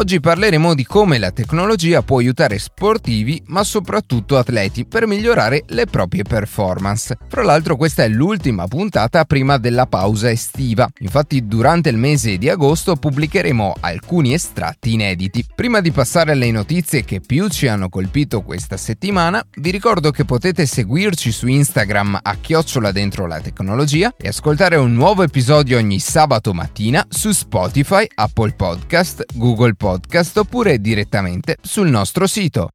Oggi parleremo di come la tecnologia può aiutare sportivi, ma soprattutto atleti, per migliorare le proprie performance. Fra l'altro questa è l'ultima puntata prima della pausa estiva, infatti durante il mese di agosto pubblicheremo alcuni estratti inediti. Prima di passare alle notizie che più ci hanno colpito questa settimana, vi ricordo che potete seguirci su Instagram a chiocciola dentro la tecnologia e ascoltare un nuovo episodio ogni sabato mattina su Spotify, Apple Podcast, Google Podcast podcast oppure direttamente sul nostro sito.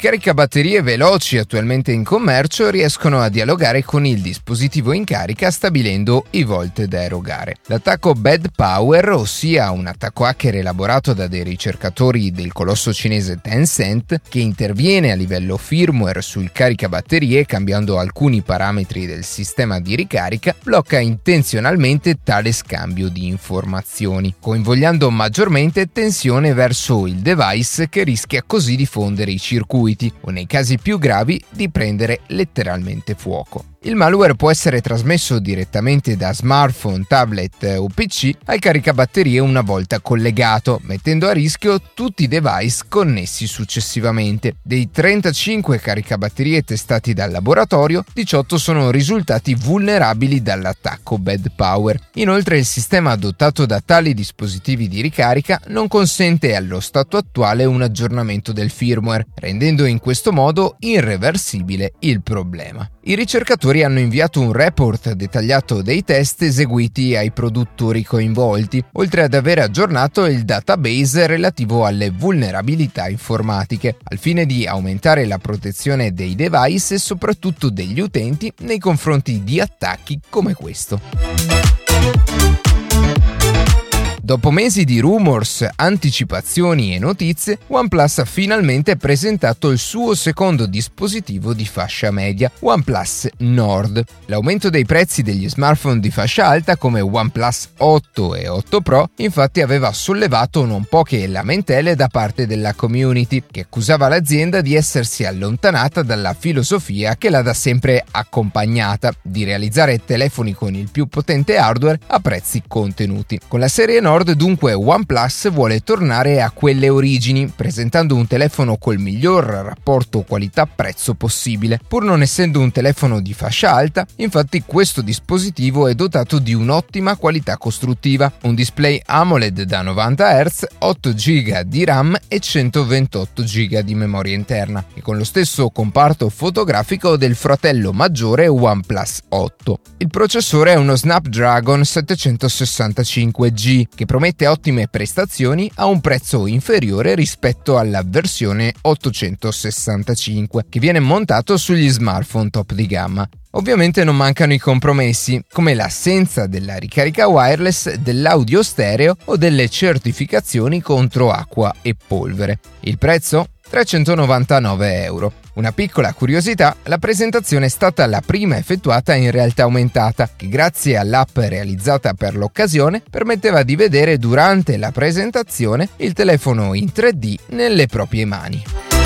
Caricabatterie veloci attualmente in commercio riescono a dialogare con il dispositivo in carica stabilendo i volt da erogare. L'attacco Bad Power, ossia un attacco hacker elaborato da dei ricercatori del colosso cinese Tencent, che interviene a livello firmware sul caricabatterie cambiando alcuni parametri del sistema di ricarica, blocca intenzionalmente tale scambio di informazioni, coinvolgendo maggiormente tensione verso il device che rischia così di fondere i circuiti circuiti o nei casi più gravi di prendere letteralmente fuoco. Il malware può essere trasmesso direttamente da smartphone, tablet o PC al caricabatterie una volta collegato, mettendo a rischio tutti i device connessi successivamente. Dei 35 caricabatterie testati dal laboratorio, 18 sono risultati vulnerabili dall'attacco Bad Power. Inoltre il sistema adottato da tali dispositivi di ricarica non consente allo stato attuale un aggiornamento del firmware, rendendo in questo modo irreversibile il problema. I ricercatori hanno inviato un report dettagliato dei test eseguiti ai produttori coinvolti, oltre ad aver aggiornato il database relativo alle vulnerabilità informatiche, al fine di aumentare la protezione dei device e soprattutto degli utenti nei confronti di attacchi come questo. Dopo mesi di rumors, anticipazioni e notizie, OnePlus ha finalmente presentato il suo secondo dispositivo di fascia media, OnePlus Nord. L'aumento dei prezzi degli smartphone di fascia alta come OnePlus 8 e 8 Pro infatti aveva sollevato non poche lamentele da parte della community, che accusava l'azienda di essersi allontanata dalla filosofia che l'ha da sempre accompagnata, di realizzare telefoni con il più potente hardware a prezzi contenuti. Con la serie Nord Nord dunque OnePlus vuole tornare a quelle origini, presentando un telefono col miglior rapporto qualità-prezzo possibile. Pur non essendo un telefono di fascia alta, infatti questo dispositivo è dotato di un'ottima qualità costruttiva, un display AMOLED da 90 Hz, 8 GB di RAM e 128 GB di memoria interna, e con lo stesso comparto fotografico del fratello maggiore OnePlus 8. Il processore è uno Snapdragon 765G che promette ottime prestazioni a un prezzo inferiore rispetto alla versione 865 che viene montato sugli smartphone top di gamma. Ovviamente non mancano i compromessi, come l'assenza della ricarica wireless, dell'audio stereo o delle certificazioni contro acqua e polvere. Il prezzo? 399 euro. Una piccola curiosità, la presentazione è stata la prima effettuata in realtà aumentata, che grazie all'app realizzata per l'occasione permetteva di vedere durante la presentazione il telefono in 3D nelle proprie mani.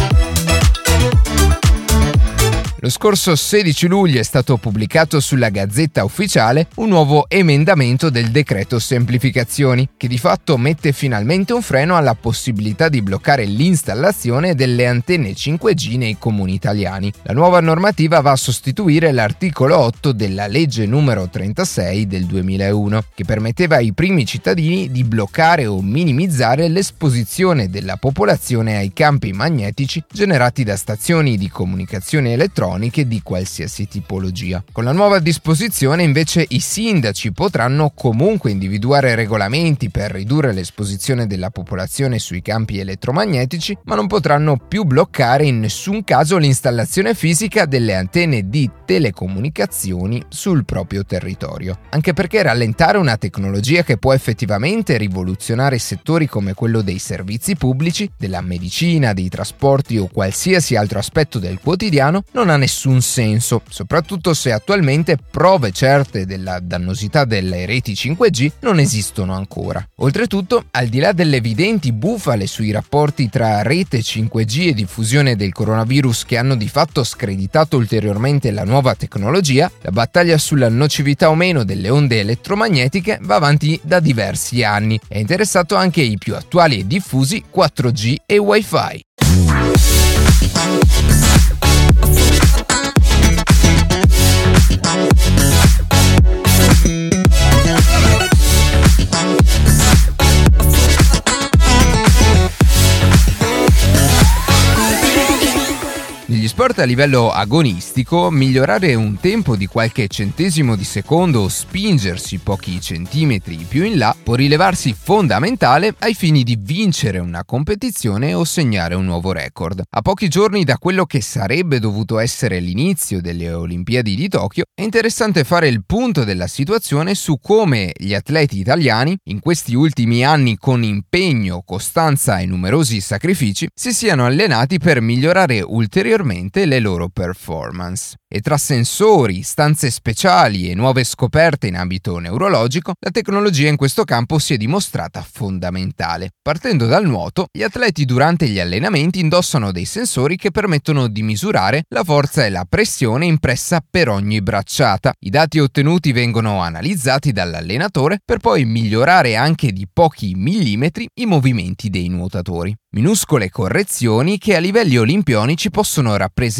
Lo scorso 16 luglio è stato pubblicato sulla Gazzetta Ufficiale un nuovo emendamento del decreto semplificazioni, che di fatto mette finalmente un freno alla possibilità di bloccare l'installazione delle antenne 5G nei comuni italiani. La nuova normativa va a sostituire l'articolo 8 della legge numero 36 del 2001, che permetteva ai primi cittadini di bloccare o minimizzare l'esposizione della popolazione ai campi magnetici generati da stazioni di comunicazione elettronica elettroniche di qualsiasi tipologia. Con la nuova disposizione invece i sindaci potranno comunque individuare regolamenti per ridurre l'esposizione della popolazione sui campi elettromagnetici, ma non potranno più bloccare in nessun caso l'installazione fisica delle antenne di telecomunicazioni sul proprio territorio. Anche perché rallentare una tecnologia che può effettivamente rivoluzionare settori come quello dei servizi pubblici, della medicina, dei trasporti o qualsiasi altro aspetto del quotidiano non ha nessun senso, soprattutto se attualmente prove certe della dannosità delle reti 5G non esistono ancora. Oltretutto, al di là delle evidenti bufale sui rapporti tra rete 5G e diffusione del coronavirus che hanno di fatto screditato ulteriormente la nuova tecnologia, la battaglia sulla nocività o meno delle onde elettromagnetiche va avanti da diversi anni e ha interessato anche i più attuali e diffusi 4G e Wi-Fi. Sport a livello agonistico, migliorare un tempo di qualche centesimo di secondo o spingersi pochi centimetri più in là può rilevarsi fondamentale ai fini di vincere una competizione o segnare un nuovo record. A pochi giorni da quello che sarebbe dovuto essere l'inizio delle Olimpiadi di Tokyo, è interessante fare il punto della situazione su come gli atleti italiani, in questi ultimi anni con impegno, costanza e numerosi sacrifici, si siano allenati per migliorare ulteriormente effettivamente le loro performance. E tra sensori, stanze speciali e nuove scoperte in ambito neurologico, la tecnologia in questo campo si è dimostrata fondamentale. Partendo dal nuoto, gli atleti durante gli allenamenti indossano dei sensori che permettono di misurare la forza e la pressione impressa per ogni bracciata. I dati ottenuti vengono analizzati dall'allenatore per poi migliorare anche di pochi millimetri i movimenti dei nuotatori minuscole correzioni che a livelli olimpionici possono rappresentare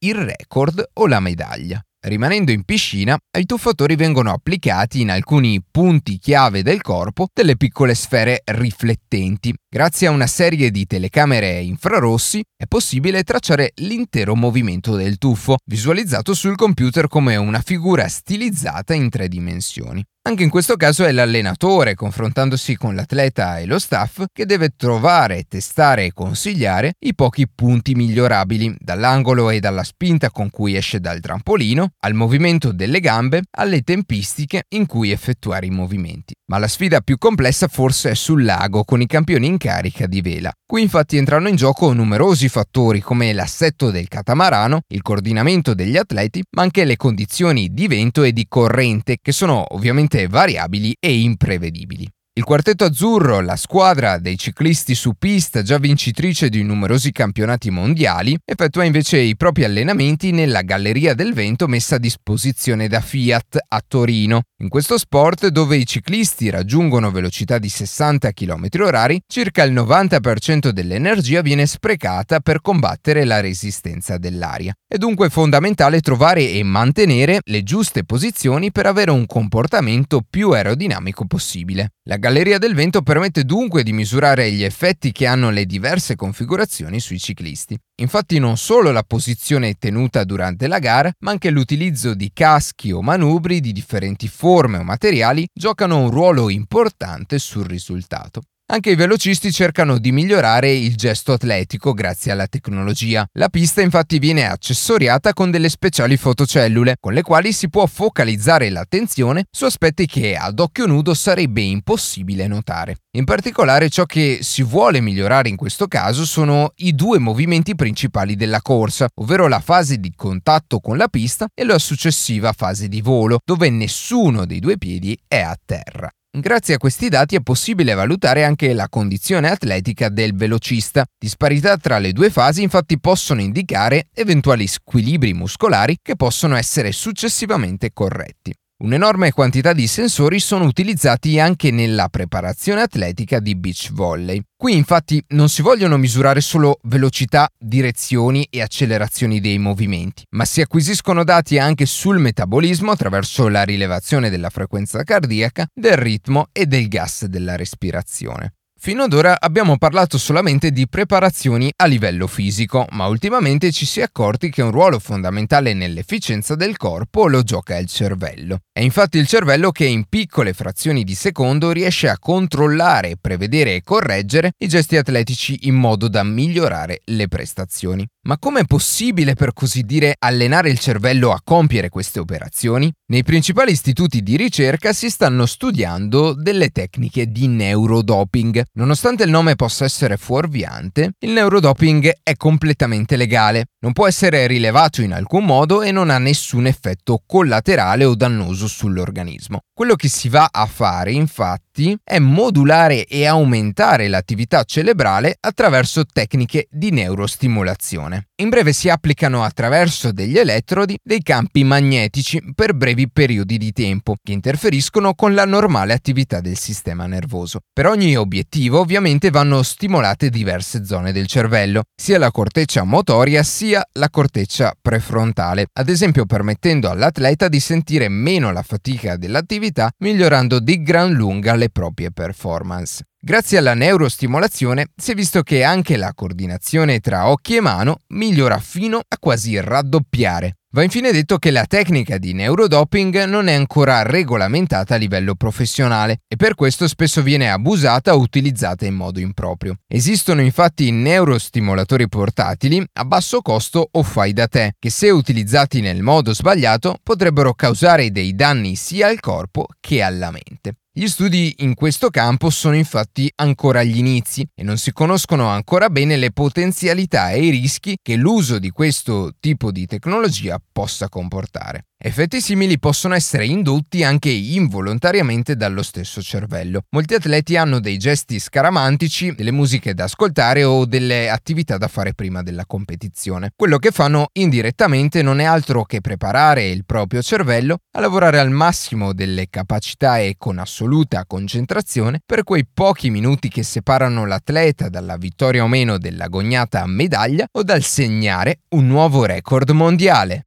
il record o la medaglia. Rimanendo in piscina, ai tuffatori vengono applicati in alcuni punti chiave del corpo delle piccole sfere riflettenti. Grazie a una serie di telecamere infrarossi è possibile tracciare l'intero movimento del tuffo, visualizzato sul computer come una figura stilizzata in tre dimensioni. Anche in questo caso è l'allenatore, confrontandosi con l'atleta e lo staff, che deve trovare, testare e consigliare i pochi punti migliorabili, dall'angolo e dalla spinta con cui esce dal trampolino, al movimento delle gambe, alle tempistiche in cui effettuare i movimenti. Ma la sfida più complessa forse è sul lago, con i campioni in carica di vela. Qui infatti entrano in gioco numerosi fattori come l'assetto del catamarano, il coordinamento degli atleti, ma anche le condizioni di vento e di corrente, che sono ovviamente variabili e imprevedibili. Il quartetto azzurro, la squadra dei ciclisti su pista già vincitrice di numerosi campionati mondiali, effettua invece i propri allenamenti nella Galleria del Vento messa a disposizione da Fiat a Torino. In questo sport, dove i ciclisti raggiungono velocità di 60 km/h, circa il 90% dell'energia viene sprecata per combattere la resistenza dell'aria. È dunque fondamentale trovare e mantenere le giuste posizioni per avere un comportamento più aerodinamico possibile. La Galleria del Vento permette dunque di misurare gli effetti che hanno le diverse configurazioni sui ciclisti. Infatti non solo la posizione tenuta durante la gara, ma anche l'utilizzo di caschi o manubri di differenti forme o materiali giocano un ruolo importante sul risultato. Anche i velocisti cercano di migliorare il gesto atletico grazie alla tecnologia. La pista infatti viene accessoriata con delle speciali fotocellule, con le quali si può focalizzare l'attenzione su aspetti che ad occhio nudo sarebbe impossibile notare. In particolare ciò che si vuole migliorare in questo caso sono i due movimenti principali della corsa, ovvero la fase di contatto con la pista e la successiva fase di volo, dove nessuno dei due piedi è a terra. Grazie a questi dati è possibile valutare anche la condizione atletica del velocista. Disparità tra le due fasi infatti possono indicare eventuali squilibri muscolari che possono essere successivamente corretti. Un'enorme quantità di sensori sono utilizzati anche nella preparazione atletica di beach volley. Qui infatti non si vogliono misurare solo velocità, direzioni e accelerazioni dei movimenti, ma si acquisiscono dati anche sul metabolismo attraverso la rilevazione della frequenza cardiaca, del ritmo e del gas della respirazione. Fino ad ora abbiamo parlato solamente di preparazioni a livello fisico, ma ultimamente ci si è accorti che un ruolo fondamentale nell'efficienza del corpo lo gioca il cervello. È infatti il cervello che in piccole frazioni di secondo riesce a controllare, prevedere e correggere i gesti atletici in modo da migliorare le prestazioni. Ma com'è possibile per così dire allenare il cervello a compiere queste operazioni? Nei principali istituti di ricerca si stanno studiando delle tecniche di neurodoping. Nonostante il nome possa essere fuorviante, il neurodoping è completamente legale. Non può essere rilevato in alcun modo e non ha nessun effetto collaterale o dannoso sull'organismo. Quello che si va a fare, infatti, è modulare e aumentare l'attività cerebrale attraverso tecniche di neurostimolazione. In breve si applicano attraverso degli elettrodi dei campi magnetici per brevi periodi di tempo che interferiscono con la normale attività del sistema nervoso. Per ogni obiettivo ovviamente vanno stimolate diverse zone del cervello, sia la corteccia motoria sia la corteccia prefrontale, ad esempio permettendo all'atleta di sentire meno la fatica dell'attività attività, migliorando di gran lunga le proprie performance. Grazie alla neurostimolazione si è visto che anche la coordinazione tra occhi e mano migliora fino a quasi raddoppiare. Va infine detto che la tecnica di neurodoping non è ancora regolamentata a livello professionale e per questo spesso viene abusata o utilizzata in modo improprio. Esistono infatti neurostimolatori portatili a basso costo o fai da te, che se utilizzati nel modo sbagliato potrebbero causare dei danni sia al corpo che alla mente. Gli studi in questo campo sono infatti ancora agli inizi e non si conoscono ancora bene le potenzialità e i rischi che l'uso di questo tipo di tecnologia possa comportare. Effetti simili possono essere indotti anche involontariamente dallo stesso cervello. Molti atleti hanno dei gesti scaramantici, delle musiche da ascoltare o delle attività da fare prima della competizione. Quello che fanno indirettamente non è altro che preparare il proprio cervello a lavorare al massimo delle capacità e con assoluta concentrazione per quei pochi minuti che separano l'atleta dalla vittoria o meno dell'agognata medaglia o dal segnare un nuovo record mondiale.